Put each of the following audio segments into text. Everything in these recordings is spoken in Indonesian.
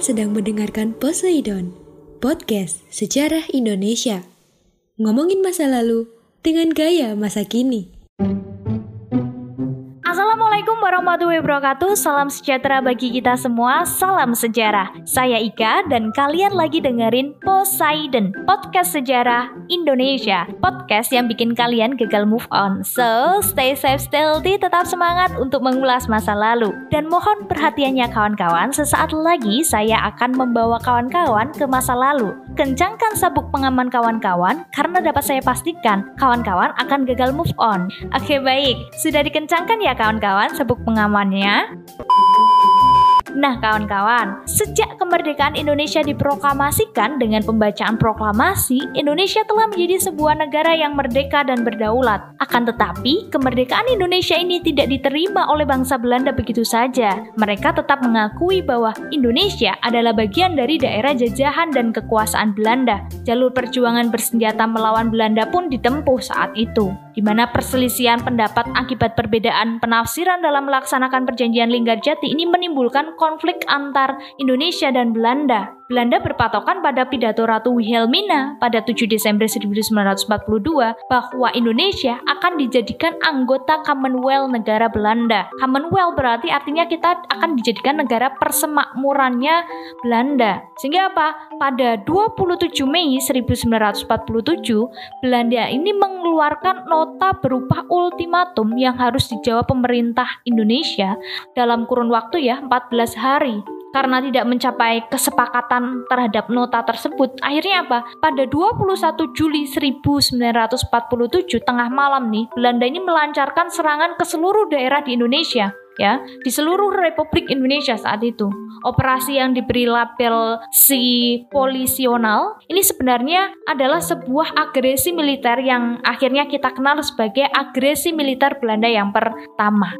Kalian sedang mendengarkan Poseidon, podcast sejarah Indonesia. Ngomongin masa lalu dengan gaya masa kini. Assalamualaikum warahmatullahi wabarakatuh. Salam sejahtera bagi kita semua. Salam sejarah. Saya Ika dan kalian lagi dengerin Poseidon Podcast sejarah Indonesia. Podcast yang bikin kalian gagal move on. So stay safe, stay healthy Tetap semangat untuk mengulas masa lalu. Dan mohon perhatiannya kawan-kawan. Sesaat lagi saya akan membawa kawan-kawan ke masa lalu. Kencangkan sabuk pengaman kawan-kawan Karena dapat saya pastikan Kawan-kawan akan gagal move on. Oke baik, sudah dikencangkan ya kawan-kawan sabuk pengamannya. Nah, kawan-kawan, sejak kemerdekaan Indonesia diproklamasikan dengan pembacaan proklamasi, Indonesia telah menjadi sebuah negara yang merdeka dan berdaulat. Akan tetapi, kemerdekaan Indonesia ini tidak diterima oleh bangsa Belanda begitu saja. Mereka tetap mengakui bahwa Indonesia adalah bagian dari daerah jajahan dan kekuasaan Belanda. Jalur perjuangan bersenjata melawan Belanda pun ditempuh saat itu, di mana perselisihan pendapat akibat perbedaan penafsiran dalam melaksanakan perjanjian Linggarjati ini menimbulkan konflik antar Indonesia dan Belanda. Belanda berpatokan pada pidato Ratu Wilhelmina pada 7 Desember 1942 bahwa Indonesia akan dijadikan anggota Commonwealth negara Belanda. Commonwealth berarti artinya kita akan dijadikan negara persemakmurannya Belanda. Sehingga apa? Pada 27 Mei 1947, Belanda ini mengeluarkan nota berupa ultimatum yang harus dijawab pemerintah Indonesia dalam kurun waktu ya 14 hari karena tidak mencapai kesepakatan terhadap nota tersebut, akhirnya apa? Pada 21 Juli 1947 tengah malam nih, Belanda ini melancarkan serangan ke seluruh daerah di Indonesia ya, di seluruh Republik Indonesia saat itu. Operasi yang diberi label si polisional ini sebenarnya adalah sebuah agresi militer yang akhirnya kita kenal sebagai agresi militer Belanda yang pertama.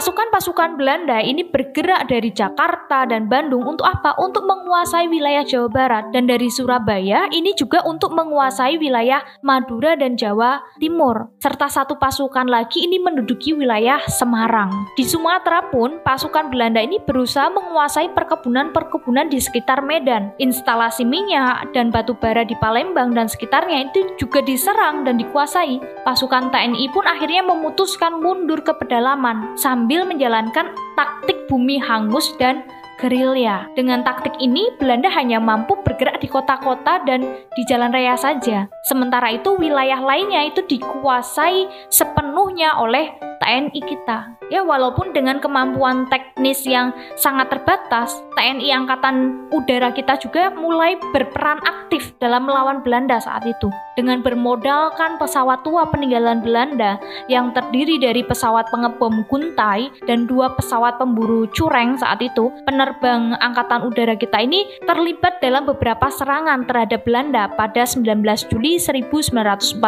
Pasukan-pasukan Belanda ini bergerak dari Jakarta dan Bandung untuk apa? Untuk menguasai wilayah Jawa Barat dan dari Surabaya ini juga untuk menguasai wilayah Madura dan Jawa Timur. Serta satu pasukan lagi ini menduduki wilayah Semarang. Di Sumatera pun pasukan Belanda ini berusaha menguasai perkebunan-perkebunan di sekitar Medan. Instalasi minyak dan batu bara di Palembang dan sekitarnya itu juga diserang dan dikuasai. Pasukan TNI pun akhirnya memutuskan mundur ke pedalaman sambil menjalankan taktik bumi hangus dan gerilya. Dengan taktik ini, Belanda hanya mampu bergerak di kota-kota dan di jalan raya saja. Sementara itu, wilayah lainnya itu dikuasai sepenuhnya oleh TNI kita. Ya, walaupun dengan kemampuan teknis yang sangat terbatas, TNI Angkatan Udara kita juga mulai berperan aktif dalam melawan Belanda saat itu. Dengan bermodalkan pesawat tua peninggalan Belanda yang terdiri dari pesawat pengebom Guntai dan dua pesawat pemburu Cureng saat itu, penerbang Angkatan Udara kita ini terlibat dalam beberapa serangan terhadap Belanda pada 19 Juli 1947.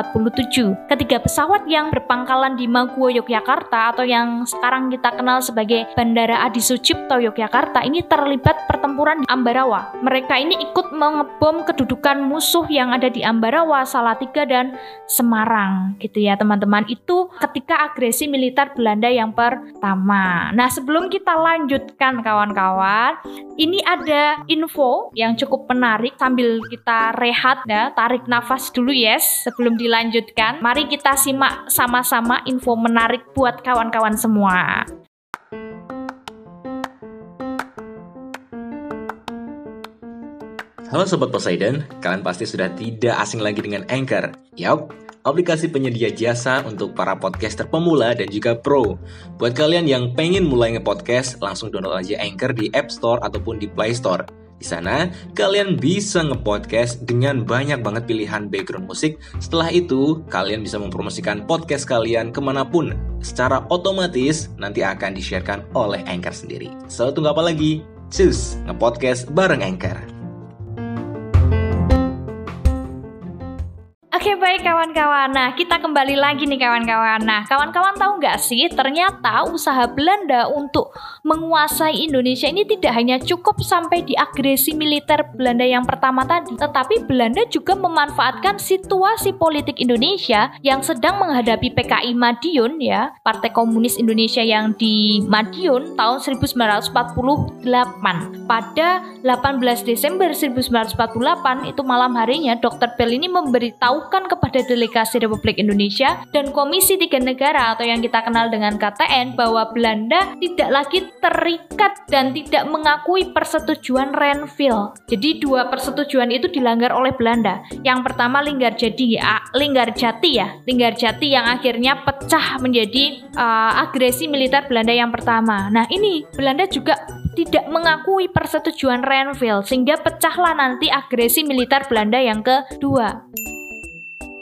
Ketiga pesawat yang berpangkalan di Maguwo, Yogyakarta Yogyakarta atau yang sekarang kita kenal sebagai Bandara Adi Sucipto Yogyakarta ini terlibat pertempuran di Ambarawa. Mereka ini ikut mengebom kedudukan musuh yang ada di Ambarawa, Salatiga dan Semarang gitu ya teman-teman. Itu ketika agresi militer Belanda yang pertama. Nah, sebelum kita lanjutkan kawan-kawan, ini ada info yang cukup menarik sambil kita rehat ya, tarik nafas dulu yes sebelum dilanjutkan. Mari kita simak sama-sama info menarik buat kawan-kawan semua. Halo Sobat Poseidon, kalian pasti sudah tidak asing lagi dengan Anchor. Yap, aplikasi penyedia jasa untuk para podcaster pemula dan juga pro. Buat kalian yang pengen mulai nge-podcast, langsung download aja Anchor di App Store ataupun di Play Store. Di sana, kalian bisa nge-podcast dengan banyak banget pilihan background musik. Setelah itu, kalian bisa mempromosikan podcast kalian ke mana pun. Secara otomatis, nanti akan di-sharekan oleh Anchor sendiri. So, tunggu apa lagi? Cus, nge-podcast bareng Anchor. Kawan-kawan, nah kita kembali lagi nih kawan-kawan. Nah kawan-kawan tahu nggak sih ternyata usaha Belanda untuk menguasai Indonesia ini tidak hanya cukup sampai di agresi militer Belanda yang pertama tadi Tetapi Belanda juga memanfaatkan situasi politik Indonesia yang sedang menghadapi PKI Madiun ya. Partai Komunis Indonesia yang di Madiun tahun 1948 Pada 18 Desember 1948 itu malam harinya Dr. Bell ini memberitahu dilakukan kepada delegasi Republik Indonesia dan Komisi Tiga Negara atau yang kita kenal dengan KTN bahwa Belanda tidak lagi terikat dan tidak mengakui persetujuan Renville. Jadi dua persetujuan itu dilanggar oleh Belanda. Yang pertama Linggarjati ya, Linggarjati ya, Linggarjati yang akhirnya pecah menjadi uh, agresi militer Belanda yang pertama. Nah ini Belanda juga tidak mengakui persetujuan Renville sehingga pecahlah nanti agresi militer Belanda yang kedua.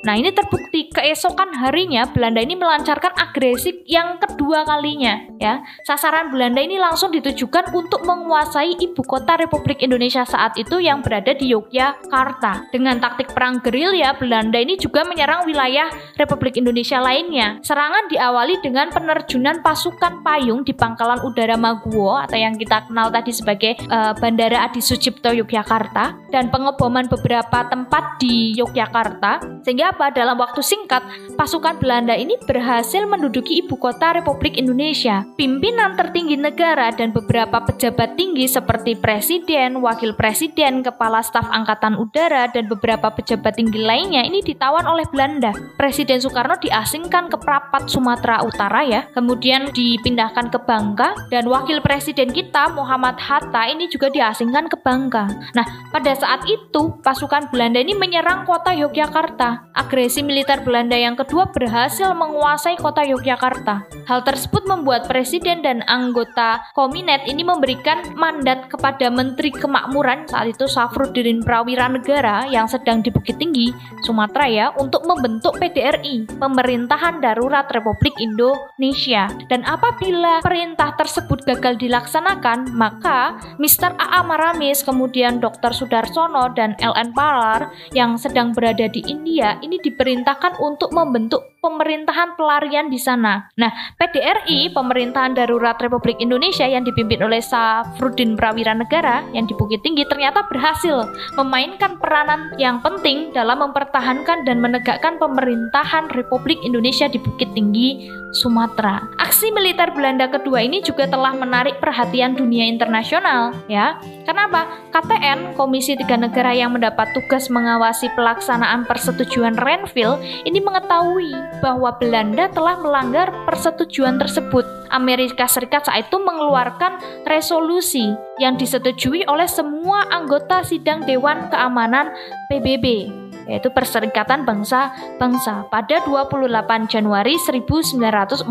Nah, ini terbukti keesokan harinya Belanda ini melancarkan agresi yang kedua kalinya, ya. Sasaran Belanda ini langsung ditujukan untuk menguasai ibu kota Republik Indonesia saat itu yang berada di Yogyakarta. Dengan taktik perang gerilya, Belanda ini juga menyerang wilayah Republik Indonesia lainnya. Serangan diawali dengan penerjunan pasukan payung di Pangkalan Udara Maguwo atau yang kita kenal tadi sebagai uh, Bandara Adi Sucipto Yogyakarta dan pengeboman beberapa tempat di Yogyakarta sehingga apa? Dalam waktu singkat, pasukan Belanda ini berhasil menduduki ibu kota Republik Indonesia. Pimpinan tertinggi negara dan beberapa pejabat tinggi seperti presiden, wakil presiden, kepala staf angkatan udara, dan beberapa pejabat tinggi lainnya ini ditawan oleh Belanda. Presiden Soekarno diasingkan ke Prapat, Sumatera Utara ya, kemudian dipindahkan ke Bangka, dan wakil presiden kita Muhammad Hatta ini juga diasingkan ke Bangka. Nah, pada saat itu pasukan Belanda ini menyerang kota Yogyakarta agresi militer Belanda yang kedua berhasil menguasai kota Yogyakarta. Hal tersebut membuat presiden dan anggota Kominet ini memberikan mandat kepada Menteri Kemakmuran saat itu Safruddin Prawira Negara yang sedang di Bukit Tinggi, Sumatera ya, untuk membentuk PDRI, Pemerintahan Darurat Republik Indonesia. Dan apabila perintah tersebut gagal dilaksanakan, maka Mr. A.A. Maramis, kemudian Dr. Sudarsono dan L.N. Palar yang sedang berada di India ini diperintahkan untuk membentuk pemerintahan pelarian di sana. Nah, PDRI, Pemerintahan Darurat Republik Indonesia yang dipimpin oleh Safrudin Prawira Negara yang di Bukit Tinggi ternyata berhasil memainkan peranan yang penting dalam mempertahankan dan menegakkan pemerintahan Republik Indonesia di Bukit Tinggi, Sumatera. Aksi militer Belanda kedua ini juga telah menarik perhatian dunia internasional, ya. Kenapa? KTN, Komisi Tiga Negara yang mendapat tugas mengawasi pelaksanaan persetujuan Renville, ini mengetahui bahwa Belanda telah melanggar persetujuan tersebut. Amerika Serikat saat itu mengeluarkan resolusi yang disetujui oleh semua anggota sidang Dewan Keamanan PBB yaitu Perserikatan Bangsa-Bangsa pada 28 Januari 1949.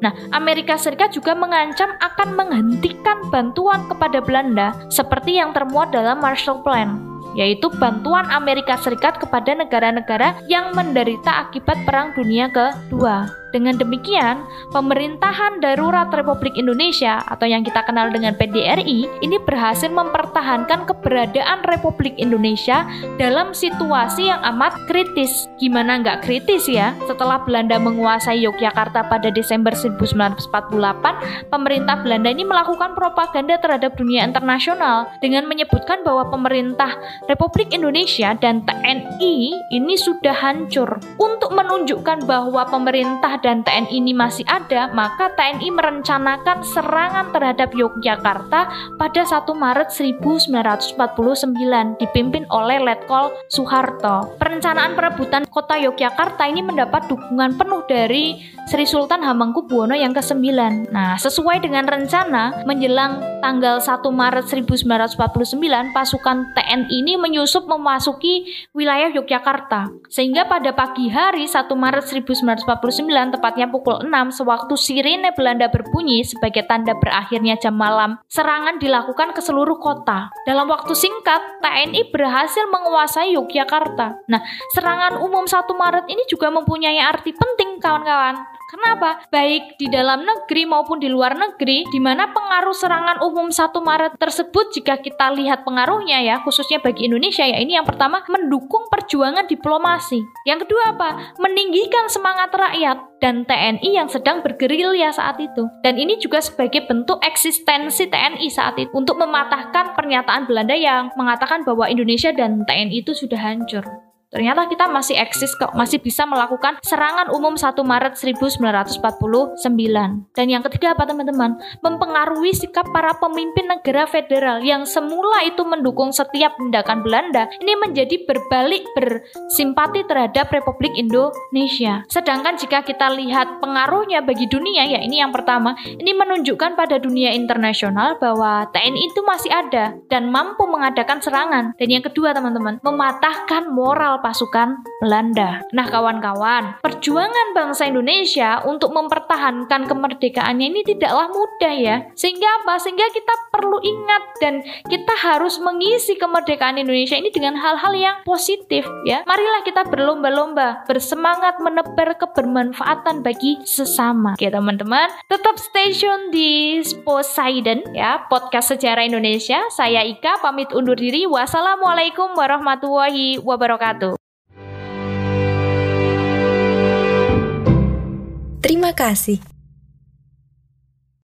Nah, Amerika Serikat juga mengancam akan menghentikan bantuan kepada Belanda seperti yang termuat dalam Marshall Plan yaitu bantuan Amerika Serikat kepada negara-negara yang menderita akibat Perang Dunia Kedua. Dengan demikian, pemerintahan darurat Republik Indonesia atau yang kita kenal dengan PDRI ini berhasil mempertahankan keberadaan Republik Indonesia dalam situasi yang amat kritis. Gimana nggak kritis ya? Setelah Belanda menguasai Yogyakarta pada Desember 1948, pemerintah Belanda ini melakukan propaganda terhadap dunia internasional dengan menyebutkan bahwa pemerintah Republik Indonesia dan TNI ini sudah hancur. Untuk menunjukkan bahwa pemerintah dan TNI ini masih ada, maka TNI merencanakan serangan terhadap Yogyakarta pada 1 Maret 1949 dipimpin oleh Letkol Soeharto. Perencanaan perebutan kota Yogyakarta ini mendapat dukungan penuh dari Sri Sultan Hamengkubuwono yang ke-9. Nah, sesuai dengan rencana, menjelang tanggal 1 Maret 1949, pasukan TNI ini ini menyusup memasuki wilayah Yogyakarta. Sehingga pada pagi hari 1 Maret 1949, tepatnya pukul 6, sewaktu sirine Belanda berbunyi sebagai tanda berakhirnya jam malam, serangan dilakukan ke seluruh kota. Dalam waktu singkat, TNI berhasil menguasai Yogyakarta. Nah, serangan umum 1 Maret ini juga mempunyai arti penting kawan-kawan. Kenapa? Baik di dalam negeri maupun di luar negeri, di mana pengaruh serangan umum 1 Maret tersebut jika kita lihat pengaruhnya ya, khususnya bagi Indonesia ya, ini yang pertama mendukung perjuangan diplomasi. Yang kedua apa? Meninggikan semangat rakyat dan TNI yang sedang bergerilya saat itu. Dan ini juga sebagai bentuk eksistensi TNI saat itu untuk mematahkan pernyataan Belanda yang mengatakan bahwa Indonesia dan TNI itu sudah hancur. Ternyata kita masih eksis kok, masih bisa melakukan serangan umum 1 Maret 1949. Dan yang ketiga apa teman-teman? Mempengaruhi sikap para pemimpin negara federal yang semula itu mendukung setiap tindakan Belanda, ini menjadi berbalik bersimpati terhadap Republik Indonesia. Sedangkan jika kita lihat pengaruhnya bagi dunia, ya ini yang pertama, ini menunjukkan pada dunia internasional bahwa TNI itu masih ada dan mampu mengadakan serangan. Dan yang kedua teman-teman, mematahkan moral pasukan Belanda. Nah, kawan-kawan, perjuangan bangsa Indonesia untuk mempertahankan kemerdekaannya ini tidaklah mudah ya. Sehingga apa? Sehingga kita perlu ingat dan kita harus mengisi kemerdekaan Indonesia ini dengan hal-hal yang positif ya. Marilah kita berlomba-lomba, bersemangat menebar kebermanfaatan bagi sesama. Oke, teman-teman, tetap stay tune di Poseidon ya, podcast sejarah Indonesia. Saya Ika pamit undur diri. Wassalamualaikum warahmatullahi wabarakatuh. Terima kasih.